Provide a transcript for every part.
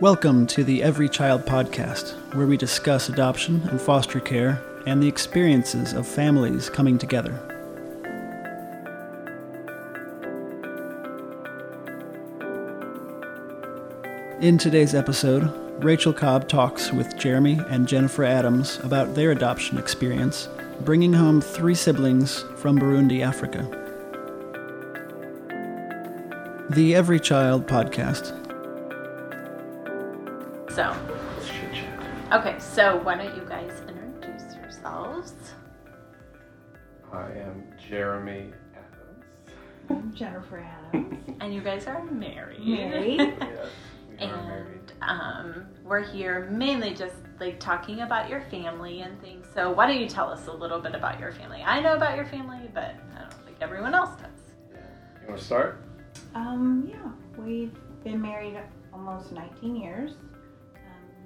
Welcome to the Every Child podcast, where we discuss adoption and foster care and the experiences of families coming together. In today's episode, Rachel Cobb talks with Jeremy and Jennifer Adams about their adoption experience, bringing home three siblings from Burundi, Africa. The Every Child podcast okay, so why don't you guys introduce yourselves? I am Jeremy Adams. I'm Jennifer Adams. And you guys are married. Married. Yes, we are married. and um, we're here mainly just like talking about your family and things. So, why don't you tell us a little bit about your family? I know about your family, but I don't think everyone else does. Yeah. You want to start? Um, yeah, we've been married almost 19 years.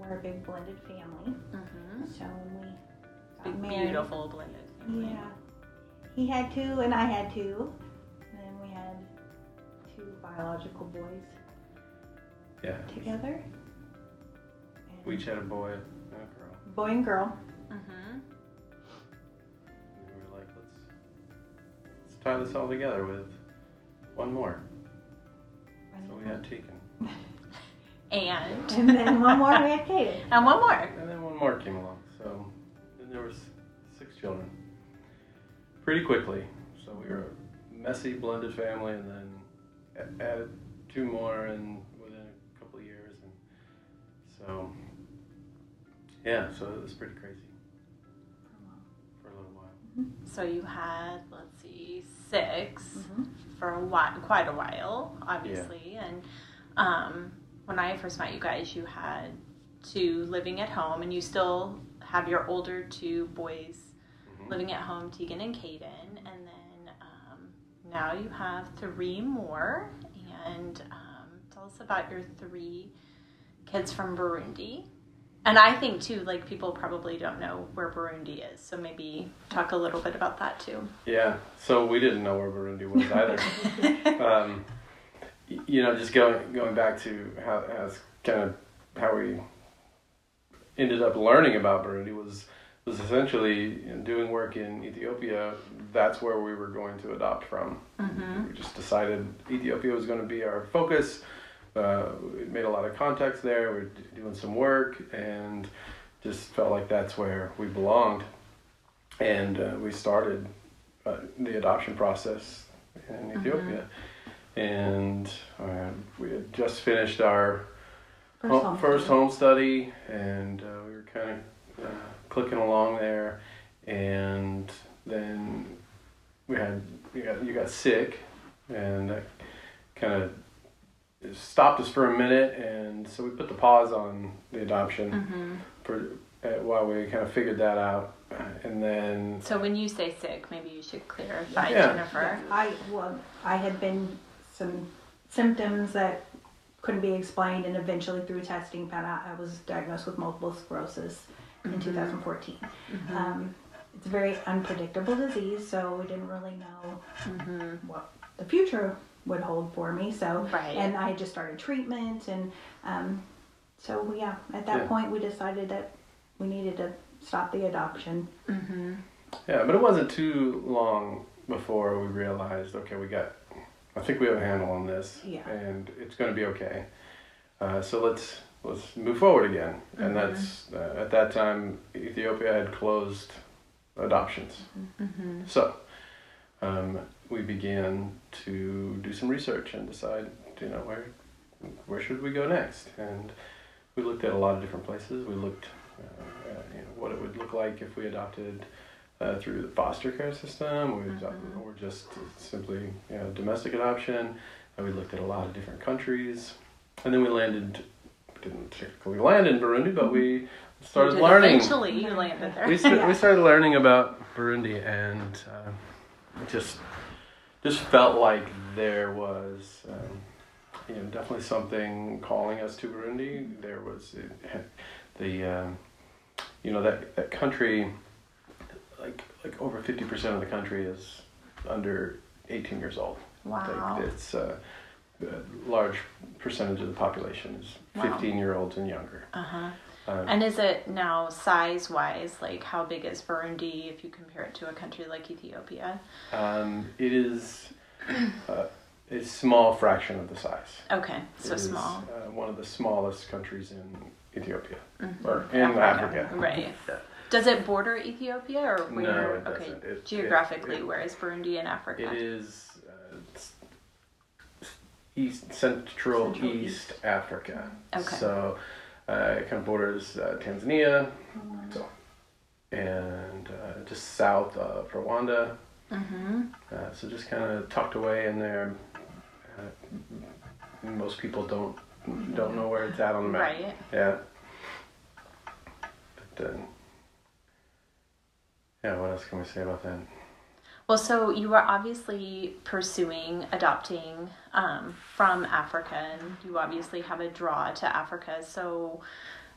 We're a big blended family. Mm-hmm. So when we got Big, married, beautiful blended family. yeah, he had two and I had two. And then we had two biological boys Yeah. together. And We each had a boy and a girl. boy and girl. Mm-hmm. And we were like, let's let's tie this all together with one more. So we had Tegan. And And then one more we had Kaden. and one more. And then one more came along. So then there was six children. Pretty quickly. So we were a messy blended family and then added two more and within a couple of years and so yeah, so it was pretty crazy for a little while. So you had, let's see, 6 Mhm. for a while, quite a while, obviously. And um, when I first met you guys, you had two living at home, and you still have your older two boys Mhm. living at home, Tegan and Caden. And then um, now you have three more. And um, tell us about your three kids from Burundi. And I think too, like people probably don't know where Burundi is, so maybe talk a little bit about that too. Yeah, so we didn't know where Burundi was either. um, you know, just going going back to how as kind of how we ended up learning about Burundi was was essentially doing work in Ethiopia. That's where we were going to adopt from. hmm We just decided Ethiopia was going to be our focus. Uh, we made a lot of contacts there. We are doing some work and just felt like that's where we belonged. And uh, we started uh, the adoption process in Ethiopia. And uh, we had just finished our First home, home first study. home study, and uh, we were kind of uh, clicking along there. And then we had you got you got sick, and that kind of stopped us for a minute. And so we put the pause on the adoption hmm for uh, while we kind of figured that out. And then So when you say sick, maybe you should clarify, Yeah. Jennifer. I well, I had been some symptoms that couldn't be explained, and eventually through testing found out I was diagnosed with multiple sclerosis in 2014. Mm-hmm. Um, it's a very unpredictable disease, so we didn't really know hmm what the future would hold for me. So, Right. and I had just started treatment, and um, so yeah, at that Yeah. point we decided that we needed to stop the adoption. hmm Yeah, but it wasn't too long before we realized, okay, we got, I think we have a handle on this, Yeah. and it's going to be okay. Uh, so let's let's move forward again, and that's uh, at that time Ethiopia had closed adoptions, hmm so um, we began to do some research and decide, you know, where where should we go next, and we looked at a lot of different places. We looked, uh, at, you know, what it would look like if we adopted uh, through the foster care system, we Mhm. or just simply you know, domestic adoption. And we looked at a lot of different countries, and then we landed. Didn't typically land in Burundi, but we started learning. Eventually, you landed there. We, st- we started learning about Burundi, and uh, just just felt like there was, um, you know, definitely something calling us to Burundi. There was uh, the, um, you know, that that country, like like over fifty percent of the country is under eighteen years old. wow. Like it's uh, a large percentage of the population is Wow. 15 year olds and younger. Uh huh. Um, And is it now size wise? Like, how big is Burundi if you compare it to a country like Ethiopia? um, it is uh, a small fraction of the size. Okay, so is, small. Uh, one of the smallest countries in Ethiopia Mhm. or in Africa. Right. Yeah. Does it border Ethiopia or No, where? it okay, doesn't. It- it- geographically, it- where is Burundi in Africa? It is uh, east central, Central east, Africa. Okay. So uh, it kind of borders uh, Tanzania and uh, just south of Rwanda. Mm-hmm. Uh, so just kind of tucked away in there. Uh, most people don't don't know where it's at on the map. Right. Yeah. But uh, yeah, what else can we say about that? Well, so you were obviously pursuing adopting um, from Africa, and you obviously have a draw to Africa. So,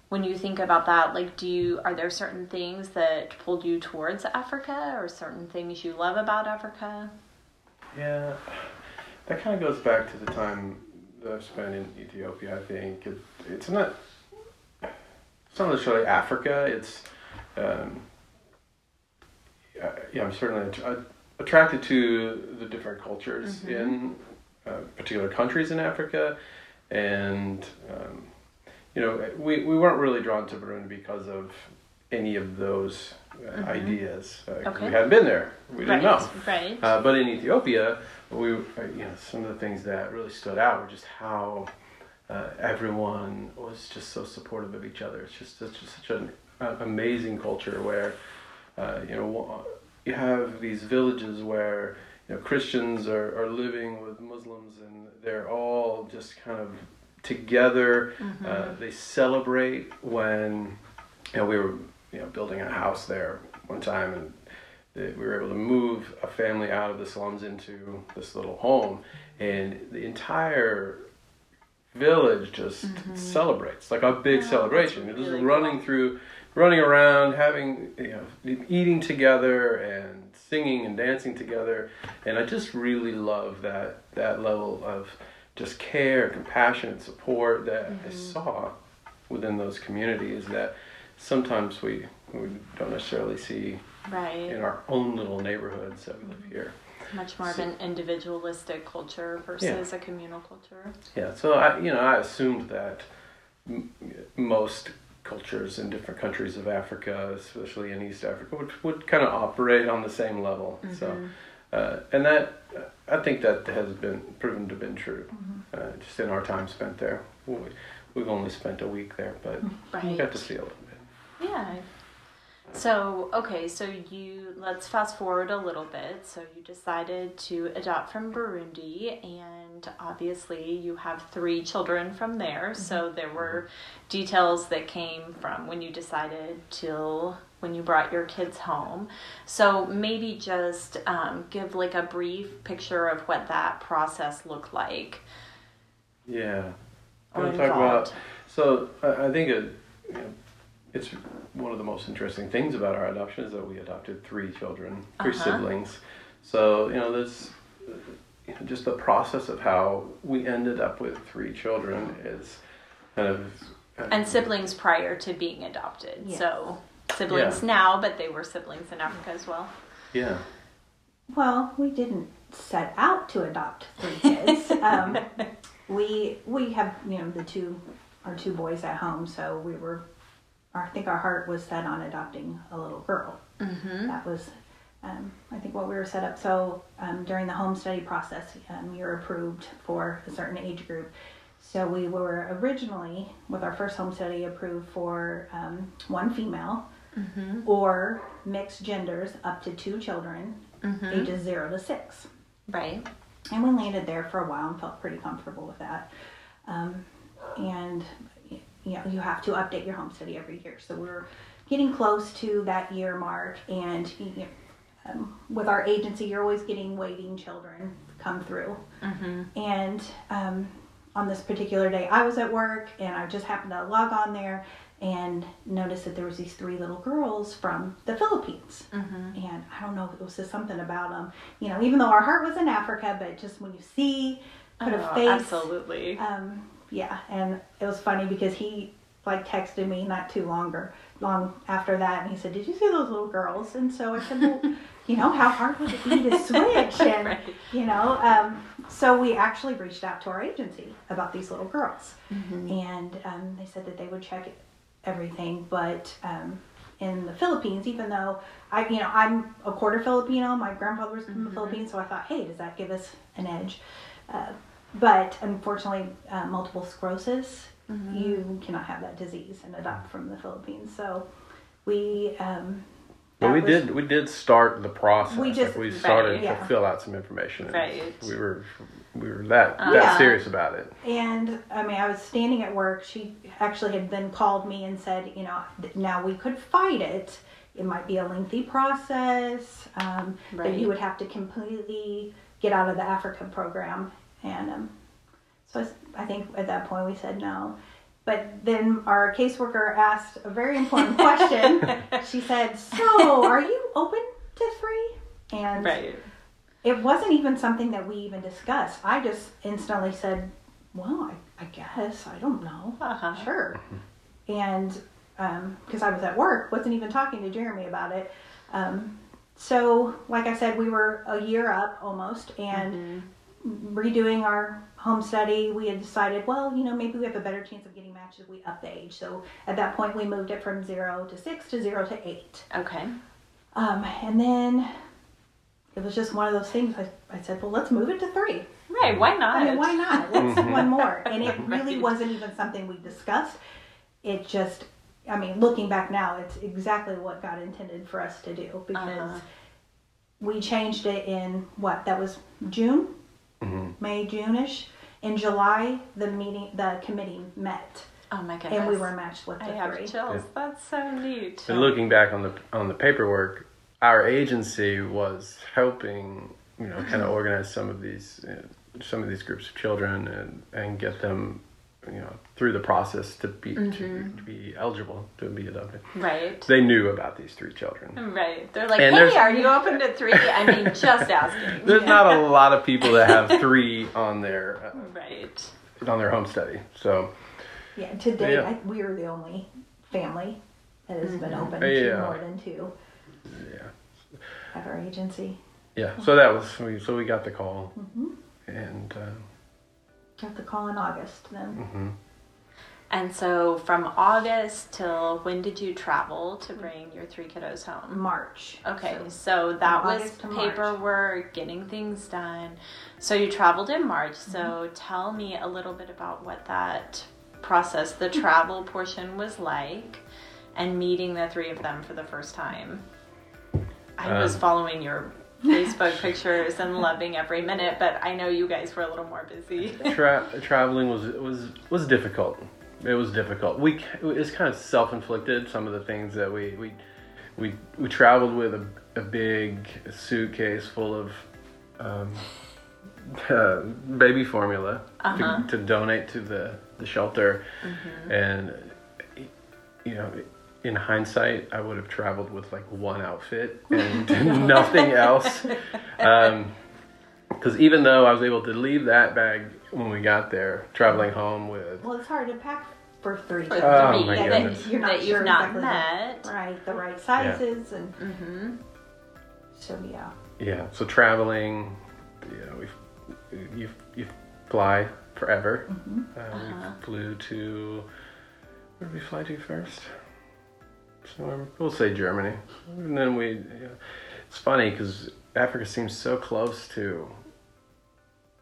when you think about that, like, do you are there certain things that pulled you towards Africa, or certain things you love about Africa? Yeah, that kind of goes back to the time that I've spent in Ethiopia. I think it, it's not it's not necessarily Africa. It's um, yeah, yeah, I'm certainly att- attracted to the different cultures Mhm. in uh, particular countries in Africa, and um, you know, we, we weren't really drawn to Burundi because of any of those uh, Mhm. ideas. Uh, Okay. We hadn't been there. We didn't right. know. Right. Uh, but in Ethiopia, we uh, you know some of the things that really stood out were just how uh, everyone was just so supportive of each other. It's just such, such an uh, amazing culture where uh, you know you have these villages where you know Christians are, are living with Muslims and they're all just kind of together. Mhm. Uh, they celebrate when you know we were you know building a house there one time and we were able to move a family out of the slums into this little home and the entire village just celebrates like a big Oh, that's celebration it is really running cool. through running around having you know eating together and singing and dancing together and i just really love that that level of just care compassion and support that i mm-hmm. saw within those communities that sometimes we we don't necessarily see right. in our own little neighborhoods that we live mm-hmm. here. Much more of an individualistic culture versus a communal culture. Yeah, so I, you know, I assumed that m- most cultures in different countries of Africa, especially in East Africa, would, would kind of operate on the same level. So, uh, and that I think that has been proven to have been true. Uh, just in our time spent there, we, we've only spent a week there, but we Right. got to see a little bit. Yeah. So, okay, so you let's fast forward a little bit. So you decided to adopt from Burundi and obviously you have 3 children from there. So there were details that came from when you decided till when you brought your kids home. So maybe just um, give like a brief picture of what that process looked like. Yeah. Or Wanna talk about so I, I think it, you know, it's one of the most interesting things about our adoption is that we adopted three children, 3 Uh-huh. siblings. So you know this, you know, just the process of how we ended up with three children is kind of uh, and siblings prior to being adopted. Yes. So siblings Yeah. now, but they were siblings in Africa as well. yeah Well, we didn't set out to adopt three kids. um, we we have you know the two our two boys at home, so we were. I think our heart was set on adopting a little girl. Mm-hmm. That was, um, I think, what we were set up. So um, during the home study process, um, you're approved for a certain age group. So we were originally, with our first home study, approved for um, one female Mm-hmm. or mixed genders up to two children, Mm-hmm. ages zero to six. Right. And we landed there for a while and felt pretty comfortable with that. Um, and you know, you have to update your home study every year. So we're getting close to that year mark. And you know, um, with our agency, you're always getting waiting children come through. Mm-hmm. And um, on this particular day, I was at work and I just happened to log on there and noticed that there was these three little girls from the Philippines. Mm-hmm. And I don't know if it was just something about them, you know, even though our heart was in Africa, but just when you see put Oh, a face. Absolutely. Um, yeah, and it was funny because he like texted me not too longer long after that, and he said, "Did you see those little girls?" And so I said, "Well, you know, how hard would it be to switch?" And Right. you know, um, so we actually reached out to our agency about these little girls, and um, they said that they would check everything, but um, in the Philippines, even though I, you know, I'm a quarter Filipino, my grandfather was from the Philippines, so I thought, hey, does that give us an edge? Uh, but unfortunately, uh, multiple sclerosis, you cannot have that disease and adopt from the Philippines. So we, um, Well, we was- did we did start the process. We Like, just- we started Right. to fill out some information. Right. We were we were that that Yeah. serious about it. And I mean, I was standing at work. She actually had then called me and said, you know, now we could fight it. It might be a lengthy process. Um, That Right. you would have to completely get out of the Africa program. And um, so I think at that point we said no. But then our caseworker asked a very important question. she said, "So, are you open to three? And Right. it wasn't even something that we even discussed. I just instantly said, "Well, I, I guess I don't know, Uh-huh. sure." And because I was at work, wasn't even talking to Jeremy about it. Um, so, like I said, we were a year up almost, and redoing our home study, we had decided, well, you know, maybe we have a better chance of getting matches if we up the age. So at that point, we moved it from zero to six to zero to eight. Okay. Um, and then it was just one of those things. I, I said, well, let's move it to three. Right. Why not? I mean, why not? Let's do one more. And it really Right. wasn't even something we discussed. It just, I mean, looking back now, it's exactly what God intended for us to do because Uh-huh. we changed it in what? That was June, Mm-hmm. May, June-ish. In July, the meeting, the committee met, Oh my goodness. and we were matched with I the have three. chills. Yeah. That's so neat. And looking back on the on the paperwork, our agency was helping, you know, kind of organize some of these uh, some of these groups of children and and get them, you know, through the process to be to, to be eligible to be adopted. Right. They knew about these three children. Right. They're like, And hey, are you open to three? I mean, just asking. There's not a lot of people that have three on their uh, Right. on their home study. So Yeah, today Yeah. I, we are the only family that has been open Yeah. to more than two yeah, at our agency. yeah. So that was. So we got the call, and uh, Got to call in August then. mhm. And so from August till when did you travel to bring your three kiddos home? March. Okay, So, so that was August March. paperwork, getting things done. So you traveled in March. So Mm-hmm. tell me a little bit about what that process, the travel portion was like, and meeting the three of them for the first time. I was Um, following your Facebook pictures and loving every minute, but I know you guys were a little more busy. Tra- traveling was was was difficult. It was difficult. We it's kind of self inflicted. Some of the things that we we we we traveled with a, a big suitcase full of um, uh, baby formula Uh-huh. to, to donate to the the shelter, and you know. In hindsight, I would have traveled with like one outfit and nothing else. Um, because even though I was able to leave that bag when we got there, traveling home with Well, it's hard to pack for three. For Oh, three my that, goodness. You're not that sure you've not exactly met. Right, the right sizes and hmm so yeah. yeah, so traveling, you know, we you you fly forever. Uh, Uh-huh. We flew to where did we fly to first? Somewhere we'll say Germany, and then we. Know, it's funny because Africa seems so close to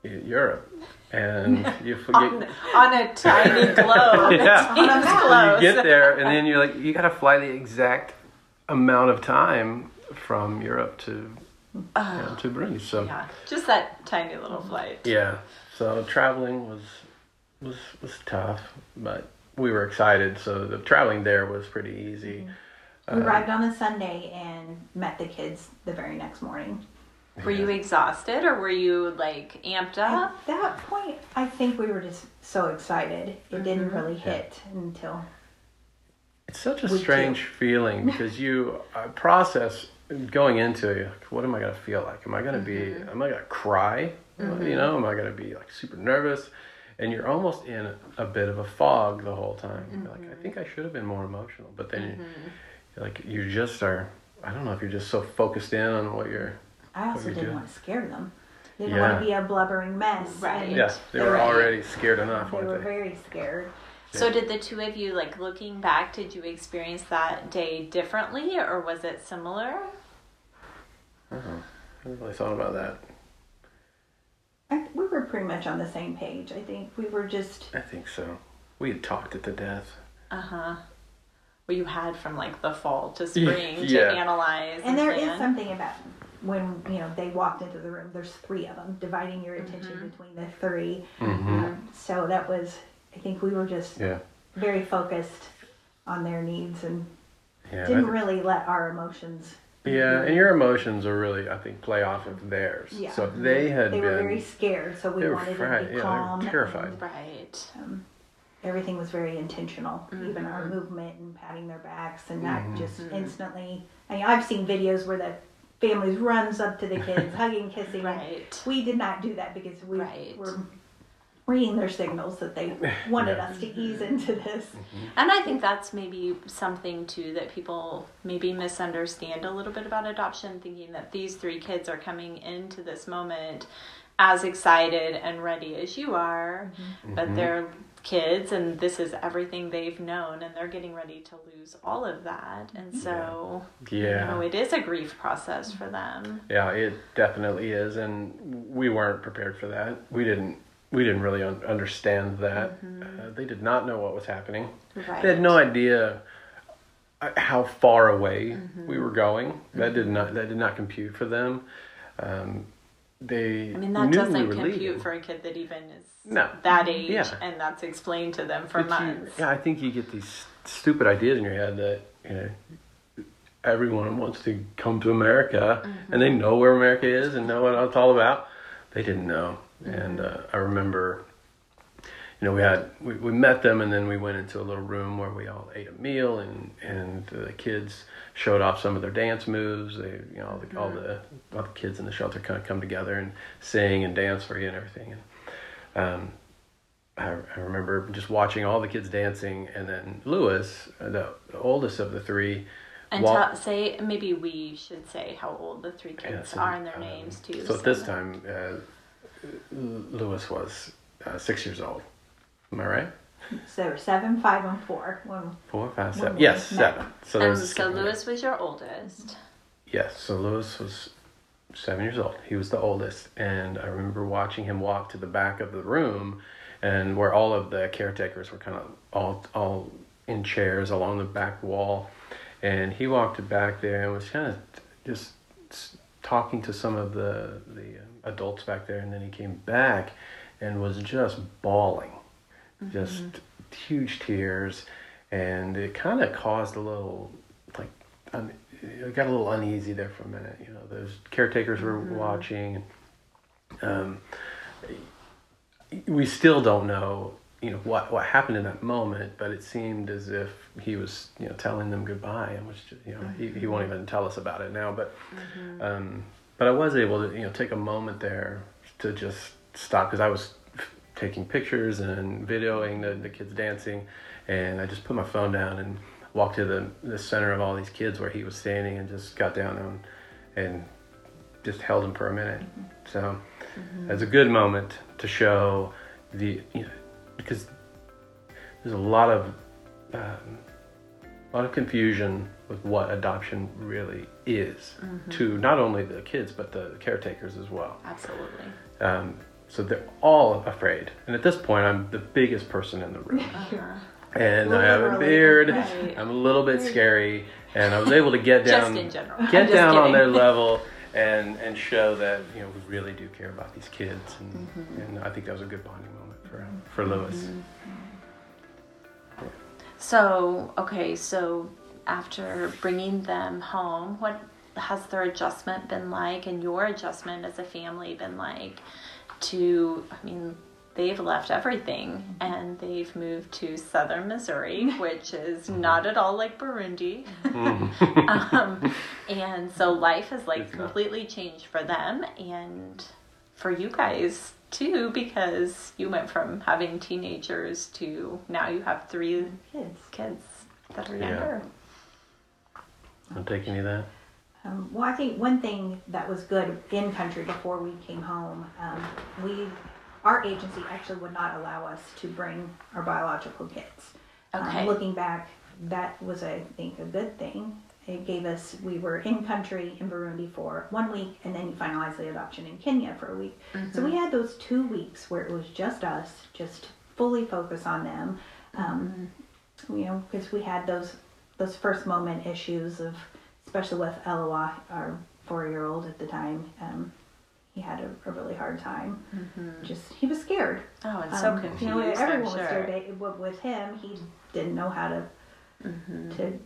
Europe, and you On, forget. on a tiny globe. Yeah. It seems close. you get there and then you're like you gotta fly the exact amount of time from Europe to you know, to Burundi. So yeah. Yeah, just that tiny little flight. Yeah, so traveling was was was tough, but we were excited. So the traveling there was pretty easy. We Uh, arrived on a Sunday and met the kids the very next morning. Were you exhausted or were you like amped up? At that point, I think we were just so excited. It didn't Mm-hmm. really hit until It's such a We strange feeling because you uh, process going into it, like, what am I gonna feel like? Am I gonna be? Mm-hmm. Am I gonna cry? You know, am I gonna be like super nervous? And you're almost in a, bit of a fog the whole time. You're like, Mm-hmm. I think I should have been more emotional, but then you, you're like you just are. I don't know if you're just so focused in on what you're. I also What we didn't do. want to scare them. They didn't Yeah. want to be a blubbering mess. Right. and Yes, they they were were- already scared enough, They weren't they? very scared. So did the two of you like looking back? Did you experience that day differently, or was it similar? I haven't really thought about that. I, we were pretty much on the same page. I think we were just I think so. We had talked it to death. Uh huh. What you had from like the fall to spring yeah. to analyze. And there is plan. something about when you know they walked into the room. There's three of them, dividing your attention Mm-hmm. between the 3 Mm-hmm. Um, so that was, I think we were just Yeah. very focused on their needs and Yeah. didn't I- really let our emotions. Yeah, and your emotions are really, I think, play off of theirs. Yeah. So if they had They been, were very scared, so we they were wanted fright- to yeah, be they were calm. and, terrified. right. um, everything was very intentional, even Mm-hmm. our movement and patting their backs, and not Mhm. just instantly. I mean, I've seen videos where the families runs up to the kids, hugging, kissing. Right. We did not do that because we Right. were reading their signals that they wanted Yeah. us to ease mm-hmm. into this. Mm-hmm. And I think that's maybe something too that people maybe misunderstand a little bit about adoption, thinking that these three kids are coming into this moment as excited and ready as you are, mm-hmm. but they're kids and this is everything they've known and they're getting ready to lose all of that. And so, yeah, you know, it is a grief process for them. yeah, it definitely is, and we weren't prepared for that. We didn't, we didn't really un- understand that. Uh, they did not know what was happening. Right. They had no idea uh, how far away we were going. That did not, that did not compute for them. Um, they I mean, that knew doesn't we compute leaving. for a kid that even is No. that age Yeah. and that's explained to them for But you- months. yeah, I think you get these stupid ideas in your head that you know everyone wants to come to America Mm-hmm. and they know where America is and know what it's all about. They didn't know, and Mm-hmm. uh, I remember, you know, we had we, we met them and then we went into a little room where we all ate a meal and and the kids showed off some of their dance moves. They you know all the all the all the kids in the shelter kind of come together and sing and dance for you and everything. And, um, I, I remember just watching all the kids dancing, and then Lewis, uh, the, the oldest of the three, And say maybe we should say how old the three kids Yeah, so, are and their um, names too. So at this time, uh, Lewis was uh, six years old. Am I right? So seven, five, and four. When Four, five, When seven. we Yes, met. seven. So there and was a so skipping there. Lewis was your oldest. Yes, so Lewis was seven years old. He was the oldest, and I remember watching him walk to the back of the room, and where all of the caretakers were kind of all all in chairs along the back wall, and he walked back there and was kind of just talking to some of the the adults back there, and then he came back and was just bawling, just huge tears, and it kind of caused a little like un- it got a little uneasy there for a minute. You know, those caretakers were watching. Um, we still don't know, you know, what what happened in that moment, but it seemed as if he was, you know, telling them goodbye, and was, just, you know, he, he won't even tell us about it now. But, um, but I was able to, you know, take a moment there to just stop because I was taking pictures and videoing the, the kids dancing, and I just put my phone down and walked to the the center of all these kids where he was standing and just got down and and just held him for a minute. So it's a good moment to show the you know because there's a lot of um, a lot of confusion with what adoption really is to not only the kids but the caretakers as well. Absolutely. Um, so they're all afraid, and at this point, I'm the biggest person in the room, Uh-huh. and I have a beard. Right. I'm a little bit scary, and I was able to get Just down, in get just down on their level, and and show that you know we really do care about these kids, and Mm-hmm. and I think that was a good bonding moment for for Lewis. So, okay, so after bringing them home, what has their adjustment been like and your adjustment as a family been like to, I mean, they've left everything and they've moved to southern Missouri, which is not at all like Burundi. um, and so life has like completely changed for them and for you guys too, because you went from having teenagers to now you have three Kids. kids that are Yeah. younger. Don't take any of that. Um, well, I think one thing that was good in country before we came home, um, we, our agency actually would not allow us to bring our biological kids. Okay. Um, looking back, that was, I think, a good thing. It gave us, we were in country in Burundi for one week and then you finalized the adoption in Kenya for a week. So we had those two weeks where it was just us, just fully focus on them. Um, you know, because we had those those first moment issues of, especially with Eloah, our four year old at the time. Um, he had a, a really hard time. Just he was scared. Oh, and so Um, confused. You know, I'm everyone was sure. scared. They- With with him, he didn't know how to to.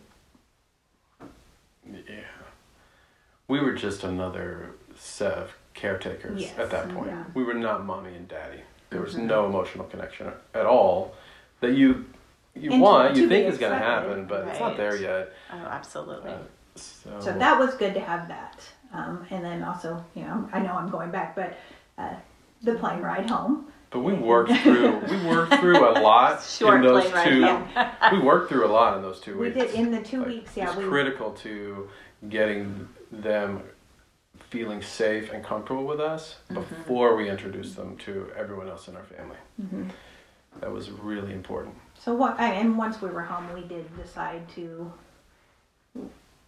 Yeah. We were just another set of caretakers Yes, at that point. yeah. We were not mommy and daddy. There was no emotional connection at all that you you And want, you think is going to happen, but it's not there yet. Oh, absolutely. Uh, so, So that was good to have that. Um, and then also, you know, I know I'm going back, but uh, the plane ride home. but we worked through we worked through a lot Short in those plane ride two. home. we worked through a lot in those two We weeks. We did in the two Like, weeks. Yeah, it's we critical to getting them feeling safe and comfortable with us before we introduce them to everyone else in our family. Mm-hmm. That was really important. So what? And once we were home, we did decide to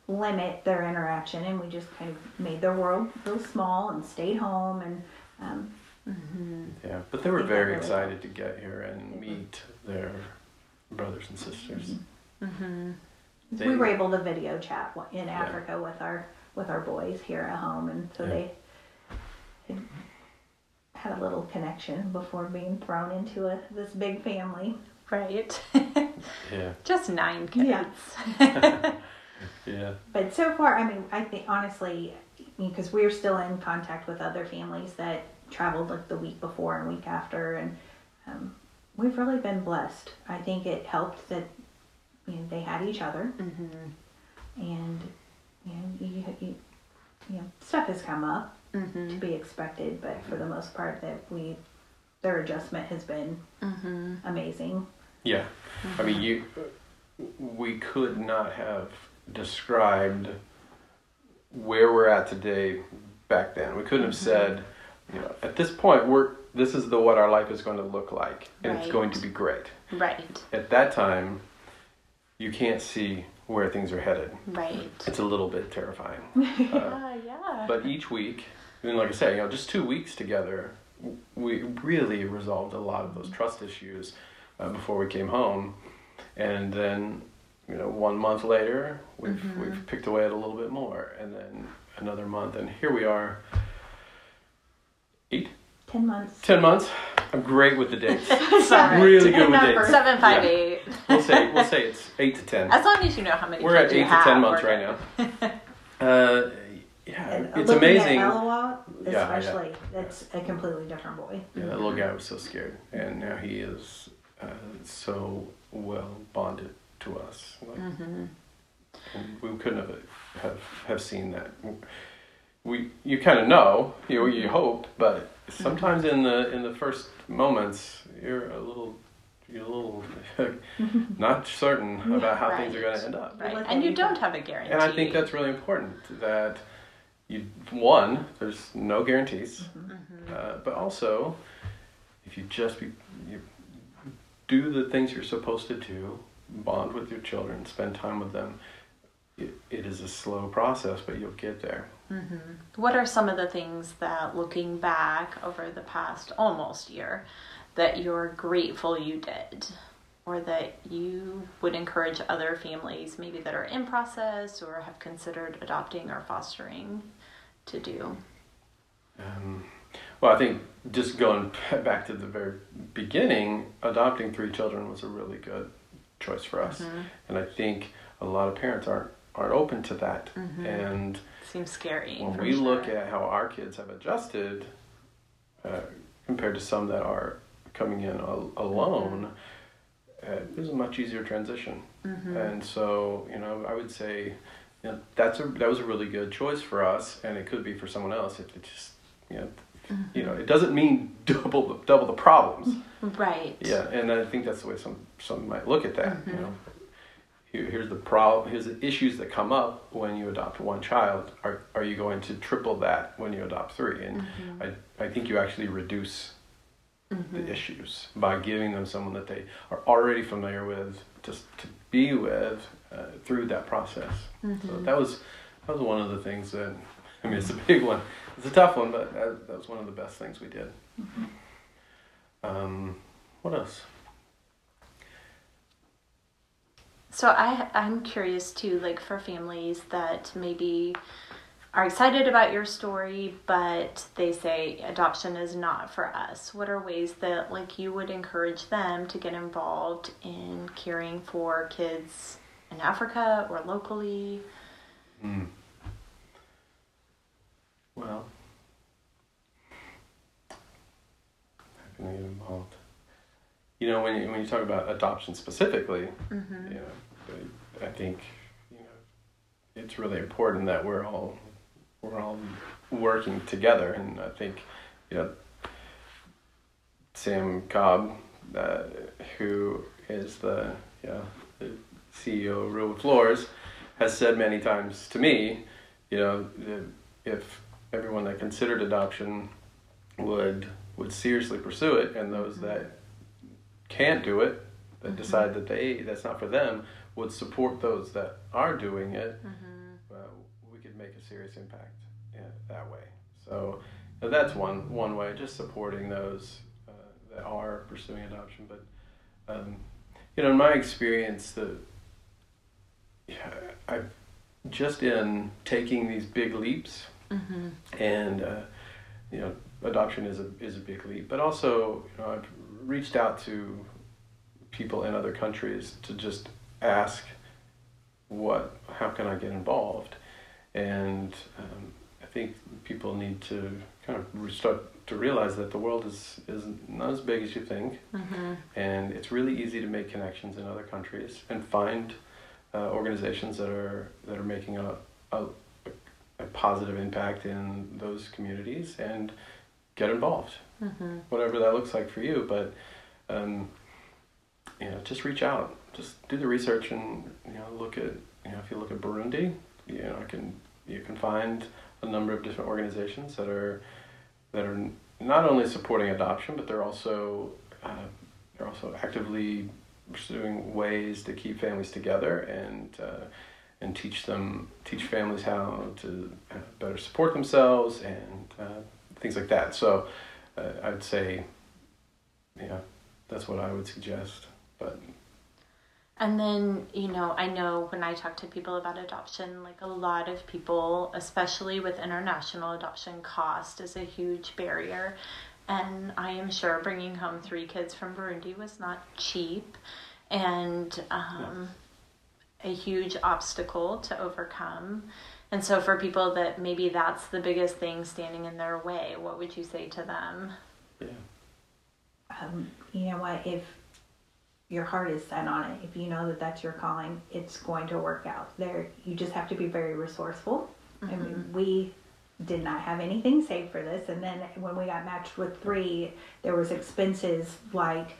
limit their interaction, and we just kind of made their world real small and stayed home. And um, mm-hmm. Yeah, but they were very really excited to get here and They were. meet their brothers and sisters. They- we were able to video chat in Africa with our with our boys here at home, and so Yeah. they had, had a little connection before being thrown into a, this big family. Right. Yeah, Just nine kids. Yeah. yeah, But so far, I mean, I think honestly, because we're still in contact with other families that traveled like the week before and week after, and um, we've really been blessed. I think it helped that you know they had each other, mm-hmm. and you know, you, you, you know stuff has come up to mm-hmm. be expected, but for the most part, that we their adjustment has been mm-hmm. amazing. Yeah. I mean, you, we could not have described where we're at today back then. We couldn't have said, you know, at this point, we're this is the what our life is going to look like, and it's going to be great. Right. At that time, you can't see where things are headed. Right. It's a little bit terrifying. Uh, Ah, yeah. but each week, and like I said, you know, just two weeks together, we really resolved a lot of those trust issues uh, before we came home, and then you know, one month later, we've we've picked away at a little bit more, and then another month, and here we are. Eight, Ten months. ten months. I'm great with the dates. Sorry. really good with dates. Seven, five, Yeah. eight. We'll say we'll say it's eight to ten. As long as you know how many We're at kids you eight to ten months right now. Uh, yeah, And it's amazing. At Eloah, Yeah, yeah. especially, that's a completely different boy. Yeah, that little guy was so scared, and now he is uh, so well bonded to us. Like, and we couldn't have have have seen that. We you kind of know, you you hope, but sometimes in the in the first moments, you're a little you're a little not certain about how things are going to end up. Right. Look And you you. don't have a guarantee. And I think that's really important that you one there's no guarantees, uh, but also if you just be you do the things you're supposed to do, bond with your children, spend time with them. It, it is a slow process, but you'll get there. What are some of the things that, looking back over the past almost year, that you're grateful you did? Or that you would encourage other families, maybe that are in process or have considered adopting or fostering, to do? Um, well, I think just going back to the very beginning, adopting three children was a really good choice for us, and I think a lot of parents aren't aren't open to that. And Seems scary. when we look at how our kids have adjusted uh, compared to some that are coming in al- alone, uh, it was a much easier transition. And so, you know, I would say, you know, that's a that was a really good choice for us, and it could be for someone else if it just, you know, Mm-hmm. you know, it doesn't mean double the, double the problems. Right. Yeah, and I think that's the way some some might look at that. You mm-hmm. know, Here, here's the problem. Here's the issues that come up when you adopt one child. Are are you going to triple that when you adopt three? And mm-hmm. I I think you actually reduce the issues by giving them someone that they are already familiar with, just to be with uh, through that process. So that was that was one of the things that I mean it's a big one. It's a tough one, but that, that was one of the best things we did. Um, what else? So I I'm curious too, like for families that maybe are excited about your story, but they say adoption is not for us. What are ways that like you would encourage them to get involved in caring for kids in Africa or locally? Mm. Well, involved? You know, when you when you talk about adoption specifically, Mm-hmm. you know, I think you know it's really important that we're all we're all working together, and I think you know Sam Cobb, uh, who is the you know, the CEO of Real Floors, has said many times to me, you know, if everyone that considered adoption would would seriously pursue it, and those that can't do it, that decide that they that's not for them, would support those that are doing it, uh, we could make a serious impact yeah, that way. So that's one one way, just supporting those uh, that are pursuing adoption. But um, you know, in my experience, the yeah, I've just in taking these big leaps, and uh, you know, adoption is a is a big leap. But also, you know, I've reached out to people in other countries to just ask, what, how can I get involved? And um, I think people need to kind of start to realize that the world is, is not as big as you think, and it's really easy to make connections in other countries and find uh, organizations that are that are making a, a, a positive impact in those communities and get involved, whatever that looks like for you. But um, you know, just reach out, just do the research, and you know, look at you know, if you look at Burundi, you know, I can you can find a number of different organizations that are that are not only supporting adoption, but they're also uh, they're also actively pursuing ways to keep families together and uh, and teach them teach families how to uh, better support themselves and uh, things like that. So uh, I'd say, yeah, that's what I would suggest. But And then, you know, I know when I talk to people about adoption, like a lot of people, especially with international adoption, cost is a huge barrier. And I am sure bringing home three kids from Burundi was not cheap and um, a huge obstacle to overcome. And so, for people that maybe that's the biggest thing standing in their way, what would you say to them? yeah, um, you know what? If your heart is set on it if you know that that's your calling it's going to work out. There you just have to be very resourceful. I mean we did not have anything saved for this. And then when we got matched with three there was expenses like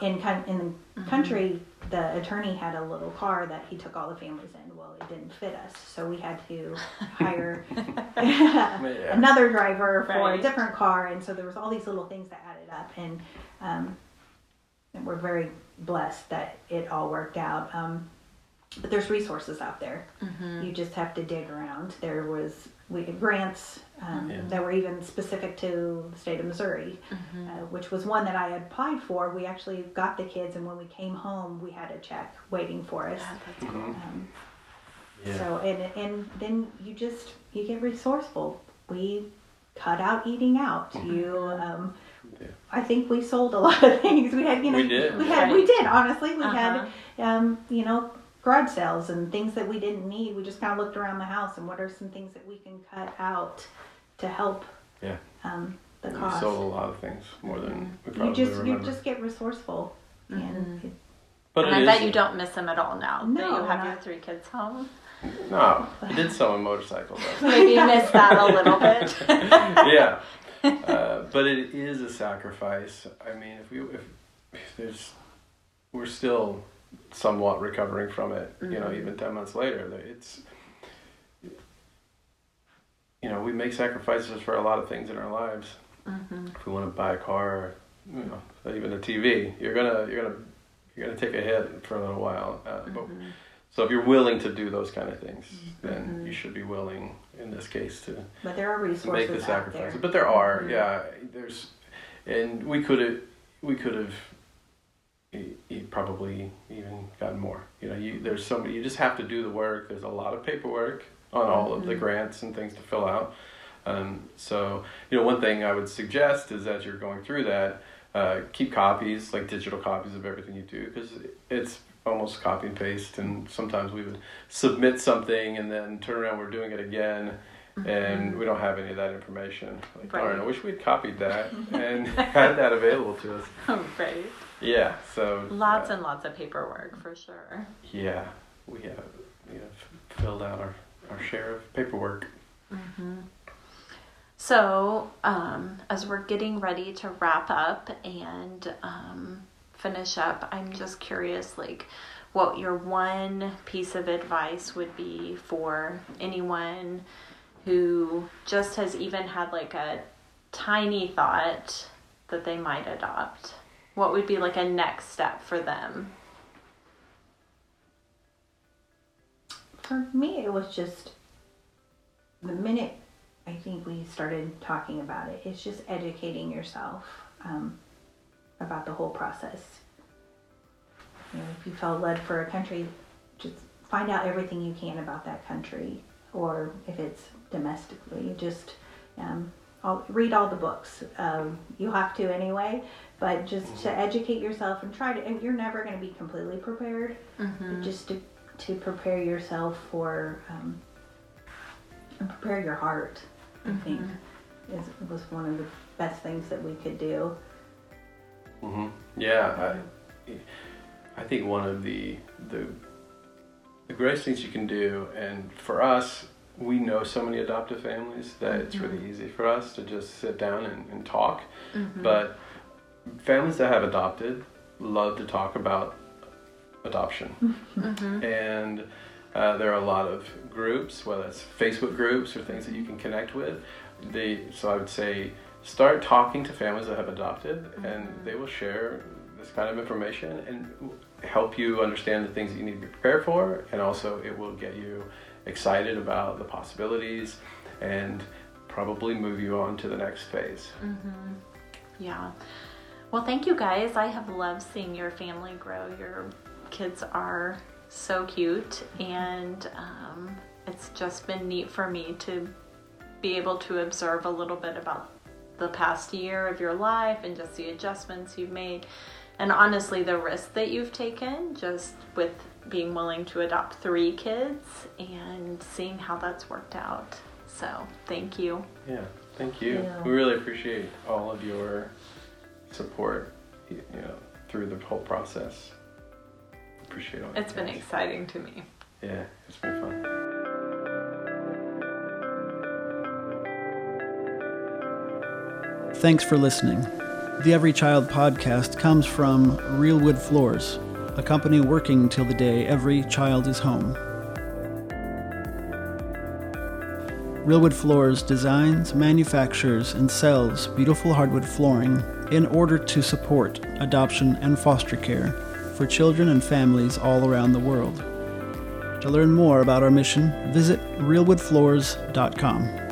in in the country the attorney had a little car that he took all the families in well it didn't fit us so we had to hire another driver for Right. a different car and so there was all these little things that added up and um, and we're very blessed that it all worked out um, but there's resources out there. You just have to dig around. There was we grants um, Yeah. that were even specific to the state of missouri uh, which was one that i had applied for. We actually got the kids and when we came home we had a check waiting for us. That's cool. um, yeah, so and and then you just you get resourceful. We cut out eating out. You um Yeah. I think we sold a lot of things. We had you know We did. we had we did honestly. We Uh-huh. had um you know garage sales and things that we didn't need. We just kind of looked around the house and what are some things that we can cut out to help yeah. um the We cost. sold a lot of things more than we you probably just you just get resourceful, and it, but and it I bet you don't miss them at all now that No, you have not- your three kids home. No, I did sell a motorcycle though. Maybe you miss that a little bit. yeah, uh, but it is a sacrifice. I mean, if we if, if there's we're still somewhat recovering from it. You know, even ten months later, it's you know we make sacrifices for a lot of things in our lives. If we want to buy a car, or, you know, even a TV, you're gonna you're gonna you're gonna take a hit for a little while. Uh, but, so if you're willing to do those kind of things, then you should be willing, in this case, to but there are to resources make the sacrifices. there. But there are, yeah. There's, and we could have, we could have, probably even gotten more. You know, you there's so many. You just have to do the work. There's a lot of paperwork on all of the grants and things to fill out. Um, so you know, one thing I would suggest is as you're going through that, uh, keep copies, like digital copies of everything you do, because it's almost copy and paste. And sometimes we would submit something and then turn around, we're doing it again and we don't have any of that information. Like, Right. darn, I wish we'd copied that and had that available to us. right. Yeah, so Lots uh, and lots of paperwork for sure. yeah, we have you know filled out our our share of paperwork. So, um, as we're getting ready to wrap up and um, finish up, I'm just curious, like, what your one piece of advice would be for anyone who just has even had like a tiny thought that they might adopt. What would be like a next step for them? For me, it was just the minute I think we started talking about it, it's just educating yourself um, about the whole process. You know, if you felt led for a country, just find out everything you can about that country, or if it's domestically, just um, all, read all the books. Um, you have to anyway, but just to educate yourself and try to. And you're never going to be completely prepared, but just to to prepare yourself for um, and prepare your heart. I think is was one of the best things that we could do. Hmm Yeah, I, I think one of the the the greatest things you can do, and for us, we know so many adoptive families that it's really easy for us to just sit down and, and talk. But families that have adopted love to talk about adoption, and uh, there are a lot of groups, whether it's Facebook groups or things that you can connect with. They so I would say start talking to families that have adopted, and they will share this kind of information and help you understand the things that you need to be prepared for, and also it will get you excited about the possibilities and probably move you on to the next phase. Yeah. Well, thank you guys. I have loved seeing your family grow. Your kids are so cute, and um, it's just been neat for me to be able to observe a little bit about the past year of your life and just the adjustments you've made. And honestly, the risk that you've taken just with being willing to adopt three kids and seeing how that's worked out. So, thank you. Yeah, thank you. Yeah. We really appreciate all of your support, you know, through the whole process. Appreciate all. It's been guys. exciting to me. Yeah, it's been fun. Thanks for listening. The Every Child podcast comes from Real Wood Floors, a company working till the day every child is home. Real Wood Floors designs, manufactures, and sells beautiful hardwood flooring in order to support adoption and foster care for children and families all around the world. To learn more about our mission, visit realwoodfloors.com.